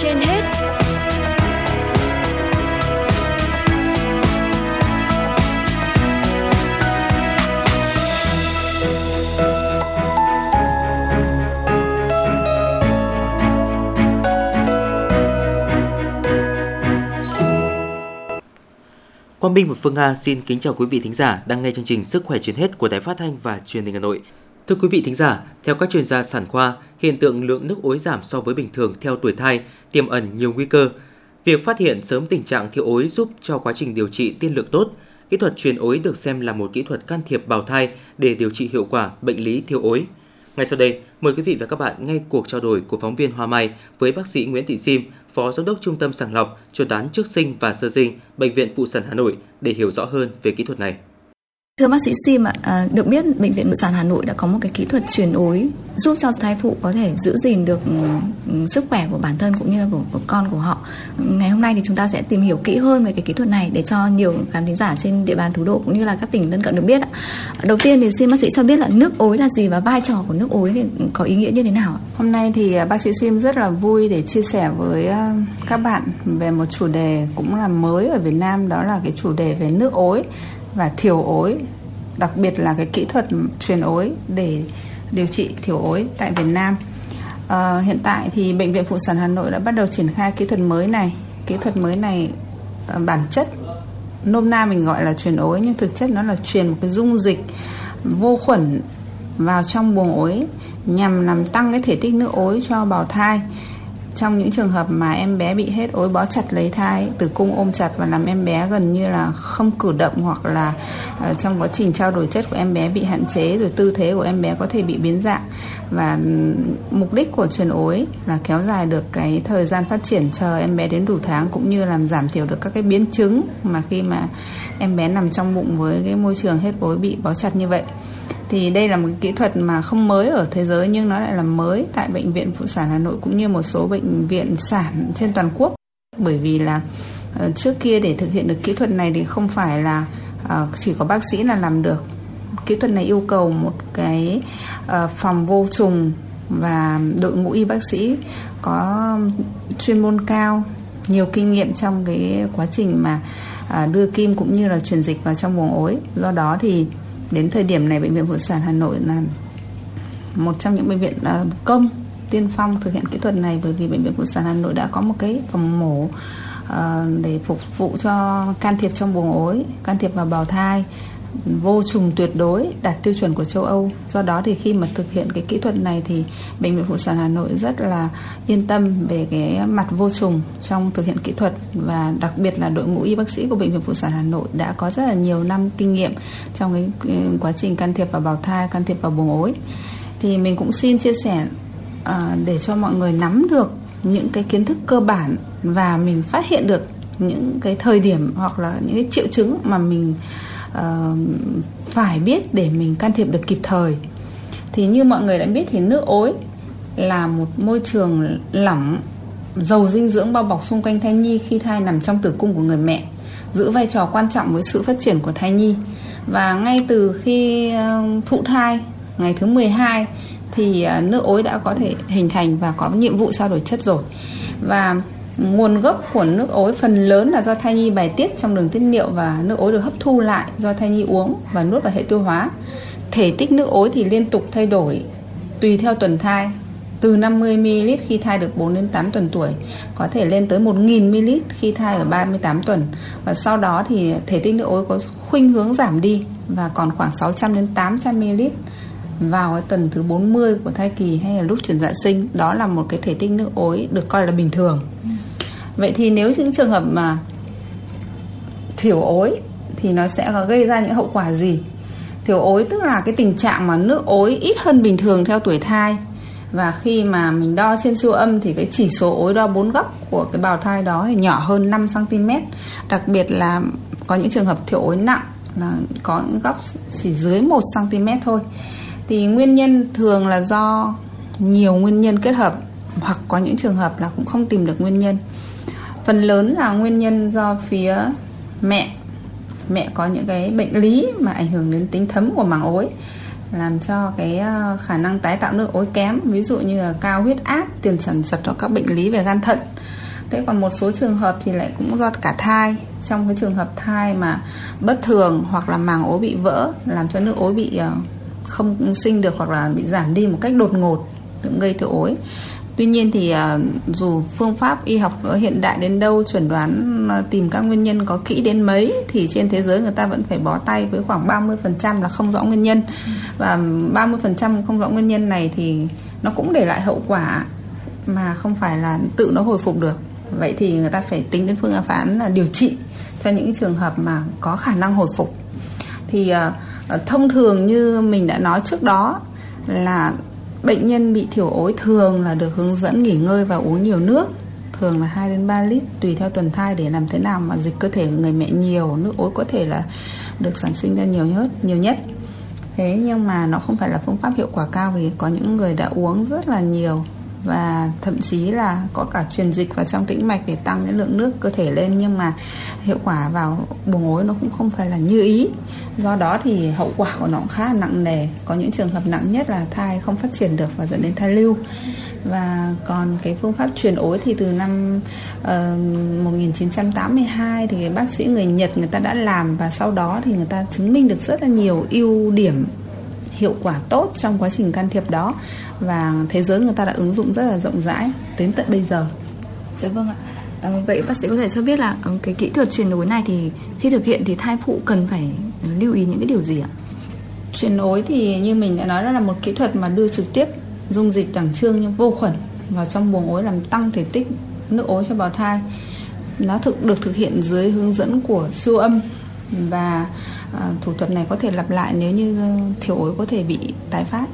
trên hết Quang Minh và Phương Nga xin kính chào quý vị thính giả đang nghe chương trình Sức khỏe trên hết của Đài Phát thanh và Truyền hình Hà Nội. Thưa quý vị thính giả, theo các chuyên gia sản khoa, hiện tượng lượng nước ối giảm so với bình thường theo tuổi thai tiềm ẩn nhiều nguy cơ. Việc phát hiện sớm tình trạng thiếu ối giúp cho quá trình điều trị tiên lượng tốt. Kỹ thuật truyền ối được xem là một kỹ thuật can thiệp bào thai để điều trị hiệu quả bệnh lý thiếu ối. Ngay sau đây, mời quý vị và các bạn nghe cuộc trao đổi của phóng viên Hoa Mai với bác sĩ Nguyễn Thị Sim, Phó Giám đốc Trung tâm Sàng lọc, Chuẩn đoán trước sinh và sơ sinh, Bệnh viện Phụ sản Hà Nội để hiểu rõ hơn về kỹ thuật này. Thưa bác sĩ Sim ạ, à, được biết bệnh viện Phụ sản Hà Nội đã có một cái kỹ thuật truyền ối giúp cho thai phụ có thể giữ gìn được ừ, sức khỏe của bản thân cũng như của, của con của họ. Ngày hôm nay thì chúng ta sẽ tìm hiểu kỹ hơn về cái kỹ thuật này để cho nhiều khán thính giả trên địa bàn thủ đô cũng như là các tỉnh lân cận được biết ạ. Đầu tiên thì xin bác sĩ cho biết là nước ối là gì và vai trò của nước ối thì có ý nghĩa như thế nào ạ? Hôm nay thì à, bác sĩ Sim rất là vui để chia sẻ với à, các bạn về một chủ đề cũng là mới ở Việt Nam đó là cái chủ đề về nước ối và thiểu ối đặc biệt là cái kỹ thuật truyền ối để điều trị thiểu ối tại Việt Nam. À, hiện tại thì bệnh viện phụ sản Hà Nội đã bắt đầu triển khai kỹ thuật mới này. Kỹ thuật mới này à, bản chất nôm na mình gọi là truyền ối nhưng thực chất nó là truyền một cái dung dịch vô khuẩn vào trong buồng ối nhằm làm tăng cái thể tích nước ối cho bào thai trong những trường hợp mà em bé bị hết ối bó chặt lấy thai tử cung ôm chặt và làm em bé gần như là không cử động hoặc là uh, trong quá trình trao đổi chất của em bé bị hạn chế rồi tư thế của em bé có thể bị biến dạng. Và ừ, mục đích của truyền ối là kéo dài được cái thời gian phát triển chờ em bé đến đủ tháng cũng như làm giảm thiểu được các cái biến chứng mà khi mà em bé nằm trong bụng với cái môi trường hết ối bị bó chặt như vậy thì đây là một kỹ thuật mà không mới ở thế giới, nhưng nó lại là mới tại bệnh viện phụ sản Hà Nội cũng như một số bệnh viện sản trên toàn quốc. Bởi vì là ờ, trước kia để thực hiện được kỹ thuật này thì không phải là ờ, chỉ có bác sĩ là làm được. Kỹ thuật này yêu cầu một cái ờ, phòng vô trùng và đội ngũ y bác sĩ có chuyên môn cao, nhiều kinh nghiệm trong cái quá trình mà đưa kim cũng như là truyền dịch vào trong buồng ối. Do đó thì đến thời điểm này bệnh viện phụ sản Hà Nội là một trong những bệnh viện ờ, công tiên phong thực hiện kỹ thuật này bởi vì bệnh viện phụ sản Hà Nội đã có một cái phòng mổ ờ, để phục vụ cho can thiệp trong buồng ối, can thiệp vào bào thai vô trùng tuyệt đối đạt tiêu chuẩn của châu Âu. Do đó thì khi mà thực hiện cái kỹ thuật này thì bệnh viện phụ sản Hà Nội rất là yên tâm về cái mặt vô trùng trong thực hiện kỹ thuật và đặc biệt là đội ngũ y bác sĩ của bệnh viện phụ sản Hà Nội đã có rất là nhiều năm kinh nghiệm trong cái quá trình can thiệp vào bào thai, can thiệp vào buồng ối. Thì mình cũng xin chia sẻ à, để cho mọi người nắm được những cái kiến thức cơ bản và mình phát hiện được những cái thời điểm hoặc là những cái triệu chứng mà mình uh, phải biết để mình can thiệp được kịp thời. Thì như mọi người đã biết thì nước ối là một môi trường lỏng giàu dinh dưỡng bao bọc xung quanh thai nhi khi thai nằm trong tử cung của người mẹ giữ vai trò quan trọng với sự phát triển của thai nhi. Và ngay từ khi ờ, thụ thai ngày thứ 12 thì ờ, nước ối đã có thể hình thành và có nhiệm vụ trao đổi chất rồi. Và Nguồn gốc của nước ối phần lớn là do thai nhi bài tiết trong đường tiết niệu và nước ối được hấp thu lại do thai nhi uống và nuốt vào hệ tiêu hóa. Thể tích nước ối thì liên tục thay đổi tùy theo tuần thai. Từ 50ml khi thai được 4 đến 8 tuần tuổi, có thể lên tới 1000ml khi thai ở 38 tuần và sau đó thì thể tích nước ối có khuynh hướng giảm đi và còn khoảng 600 đến 800ml vào cái tuần thứ 40 của thai kỳ hay là lúc chuyển dạ sinh đó là một cái thể tích nước ối được coi là bình thường vậy thì nếu những trường hợp mà thiểu ối thì nó sẽ gây ra những hậu quả gì? Thiểu ối tức là cái tình trạng mà nước ối ít hơn bình thường theo tuổi thai. Và khi mà mình đo trên siêu âm thì cái chỉ số ối đo bốn góc của cái bào thai đó thì nhỏ hơn 5 cm đặc biệt là có những trường hợp thiểu ối nặng là có những góc chỉ dưới 1 cm thôi. Thì nguyên nhân thường là do nhiều nguyên nhân kết hợp hoặc có những trường hợp là cũng không tìm được nguyên nhân phần lớn là nguyên nhân do phía mẹ. Mẹ có những cái bệnh lý mà ảnh hưởng đến tính thấm của màng ối, làm cho cái ờ, khả năng tái tạo nước ối kém. Ví dụ như là cao huyết áp, tiền sản giật hoặc các bệnh lý về gan thận. Thế còn một số trường hợp thì lại cũng do cả thai. Trong cái trường hợp thai mà bất thường hoặc là màng ối bị vỡ, làm cho nước ối bị ờ, không sinh được hoặc là bị giảm đi một cách đột ngột gây thiếu ối Tuy nhiên thì à, dù phương pháp y học hiện đại đến đâu, chuẩn đoán à, tìm các nguyên nhân có kỹ đến mấy, thì trên thế giới người ta vẫn phải bó tay với khoảng 30% là không rõ nguyên nhân và 30% không rõ nguyên nhân này thì nó cũng để lại hậu quả mà không phải là tự nó hồi phục được. Vậy thì người ta phải tính đến phương án là điều trị cho những trường hợp mà có khả năng hồi phục. Thì à, thông thường như mình đã nói trước đó là Bệnh nhân bị thiểu ối thường là được hướng dẫn nghỉ ngơi và uống nhiều nước. Thường là 2 đến 3 lít, tùy theo tuần thai để làm thế nào mà dịch cơ thể của người mẹ nhiều, nước ối có thể là được sản sinh ra nhiều nhất nhiều nhất. Thế nhưng mà nó không phải là phương pháp hiệu quả cao vì có những người đã uống rất là nhiều và thậm chí là có cả truyền dịch vào trong tĩnh mạch để tăng cái lượng nước cơ thể lên nhưng mà hiệu quả vào buồng ối nó cũng không phải là như ý. Do đó thì hậu quả của nó cũng khá là nặng nề. Có những trường hợp nặng nhất là thai không phát triển được và dẫn đến thai lưu. Và còn cái phương pháp truyền ối thì từ năm ờ, uh, 1982 thì bác sĩ người Nhật người ta đã làm và sau đó thì người ta chứng minh được rất là nhiều ưu điểm hiệu quả tốt trong quá trình can thiệp đó và thế giới người ta đã ứng dụng rất là rộng rãi đến tận bây giờ. Dạ vâng ạ. À, vậy bác sĩ có thể cho biết là ờ, cái kỹ thuật truyền nối này thì khi thực hiện thì thai phụ cần phải lưu ý những cái điều gì ạ? Truyền nối thì như mình đã nói đó là một kỹ thuật mà đưa trực tiếp dung dịch đẳng trương nhưng vô khuẩn vào trong buồng ối làm tăng thể tích nước ối cho bào thai. Nó thực được thực hiện dưới hướng dẫn của siêu âm và à, thủ thuật này có thể lặp lại nếu như thiểu ối có thể bị tái phát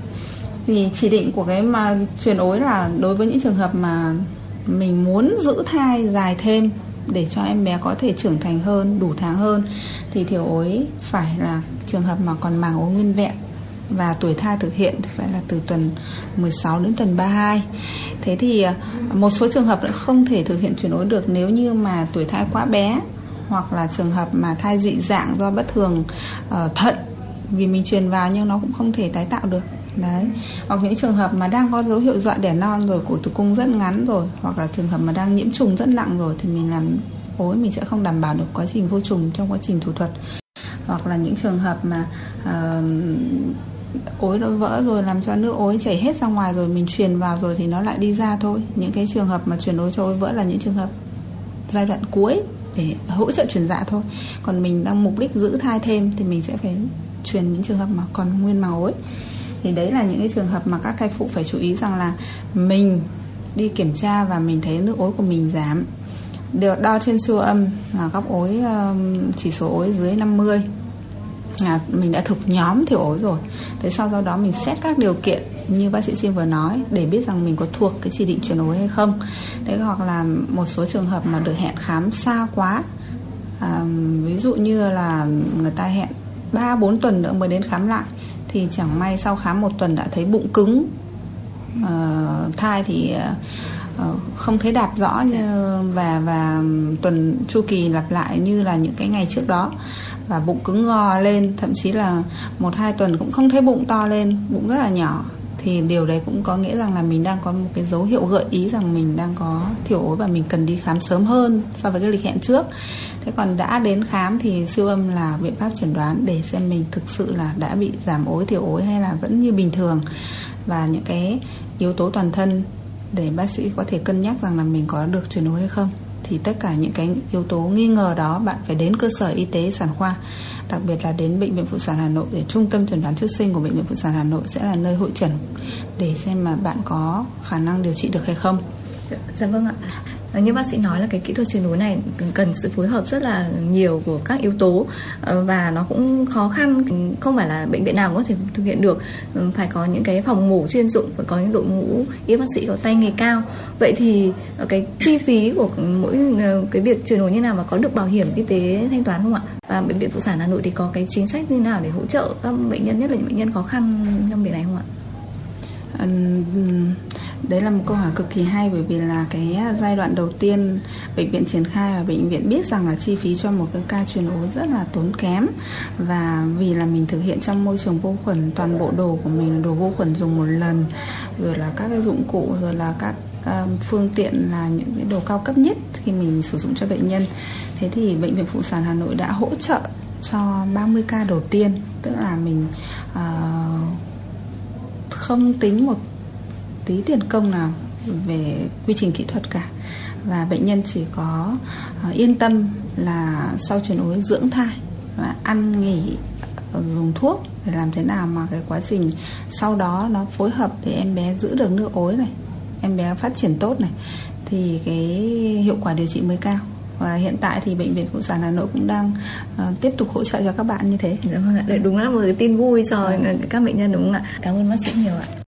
thì chỉ định của cái mà truyền ối là đối với những trường hợp mà mình muốn giữ thai dài thêm để cho em bé có thể trưởng thành hơn đủ tháng hơn thì thiểu ối phải là trường hợp mà còn màng ối nguyên vẹn. Và tuổi thai thực hiện phải là từ tuần 16 đến tuần 32 thế thì à, một số trường hợp lại không thể thực hiện chuyển ối được nếu như mà tuổi thai quá bé hoặc là trường hợp mà thai dị dạng do bất thường uh, thận vì mình truyền vào nhưng nó cũng không thể tái tạo được đấy. Hoặc những trường hợp mà đang có dấu hiệu dọa đẻ non rồi cổ tử cung rất ngắn rồi hoặc là trường hợp mà đang nhiễm trùng rất nặng rồi thì mình làm ối mình sẽ không đảm bảo được quá trình vô trùng trong quá trình thủ thuật. Hoặc là những trường hợp mà uh, ối nó vỡ rồi làm cho nước ối chảy hết ra ngoài rồi mình truyền vào rồi thì nó lại đi ra thôi. Những cái trường hợp mà truyền ối cho ối vỡ là những trường hợp giai đoạn cuối để hỗ trợ truyền dạ thôi. Còn mình đang mục đích giữ thai thêm thì mình sẽ phải truyền những trường hợp mà còn nguyên màu ối thì đấy là những cái trường hợp mà các thai phụ phải chú ý rằng là mình đi kiểm tra và mình thấy nước ối của mình giảm. Được đo trên siêu âm là góc ối chỉ số ối dưới 50 là mình đã thuộc nhóm thiểu ối rồi. Thế sau do đó mình xét các điều kiện như bác sĩ Sim vừa nói để biết rằng mình có thuộc cái chỉ định chuyển ối hay không. Đấy hoặc là một số trường hợp mà được hẹn khám xa quá à, ví dụ như là người ta hẹn 3 4 tuần nữa mới đến khám lại thì chẳng may sau khám một tuần đã thấy bụng cứng. Uh, thai thì uh, không thấy đạp rõ như và và tuần chu kỳ lặp lại như là những cái ngày trước đó. Và bụng cứng gò lên thậm chí là một hai tuần cũng không thấy bụng to lên bụng rất là nhỏ. Thì điều đấy cũng có nghĩa rằng là mình đang có một cái dấu hiệu gợi ý rằng mình đang có thiểu ối và mình cần đi khám sớm hơn so với cái lịch hẹn trước thế còn đã đến khám thì siêu âm là biện pháp chẩn đoán để xem mình thực sự là đã bị giảm ối thiểu ối hay là vẫn như bình thường và những cái yếu tố toàn thân để bác sĩ có thể cân nhắc rằng là mình có được chuyển ối hay không thì tất cả những cái yếu tố nghi ngờ đó bạn phải đến cơ sở y tế sản khoa, đặc biệt là đến bệnh viện phụ sản Hà Nội để trung tâm chẩn đoán trước sinh của bệnh viện phụ sản Hà Nội sẽ là nơi hội trần để xem mà bạn có khả năng điều trị được hay không. Dạ, dạ vâng ạ. Ờ, như bác sĩ nói là cái kỹ thuật chuyển nối này cần sự phối hợp rất là nhiều của các yếu tố ờ, và nó cũng khó khăn, không phải là bệnh viện nào cũng có thể thực hiện được. Ừ, phải có những cái phòng mổ chuyên dụng, phải có những đội ngũ y bác sĩ có tay nghề cao. Vậy thì ờ, cái chi phí của mỗi cái việc chuyển nối như nào mà có được bảo hiểm y tế thanh toán không ạ? Và bệnh viện phụ sản hà nội thì có cái chính sách như nào để hỗ trợ các bệnh nhân, nhất là những bệnh nhân khó khăn trong việc này không ạ? Đấy là một câu hỏi cực kỳ hay bởi vì là cái à, giai đoạn đầu tiên bệnh viện triển khai và bệnh viện biết rằng là chi phí cho một cái ca truyền ối rất là tốn kém. Và vì là mình thực hiện trong môi trường vô khuẩn toàn bộ đồ của mình là đồ vô khuẩn dùng một lần rồi là các cái dụng cụ rồi là các à, phương tiện là những cái đồ cao cấp nhất khi mình sử dụng cho bệnh nhân. Thế thì bệnh viện phụ sản Hà Nội đã hỗ trợ cho 30 ca đầu tiên tức là mình uh, không tính một tí tiền công nào về quy trình kỹ thuật cả và bệnh nhân chỉ có uh, yên tâm là sau chuyển ối dưỡng thai và ăn nghỉ dùng thuốc để làm thế nào mà cái quá trình sau đó nó phối hợp để em bé giữ được nước ối này em bé phát triển tốt này thì cái hiệu quả điều trị mới cao và hiện tại thì bệnh viện phụ sản Hà Nội cũng đang uh, tiếp tục hỗ trợ cho các bạn như thế. Dạ vâng ạ, đúng là một cái tin vui cho vâng. các bệnh nhân đúng không ạ? Cảm ơn bác sĩ nhiều ạ.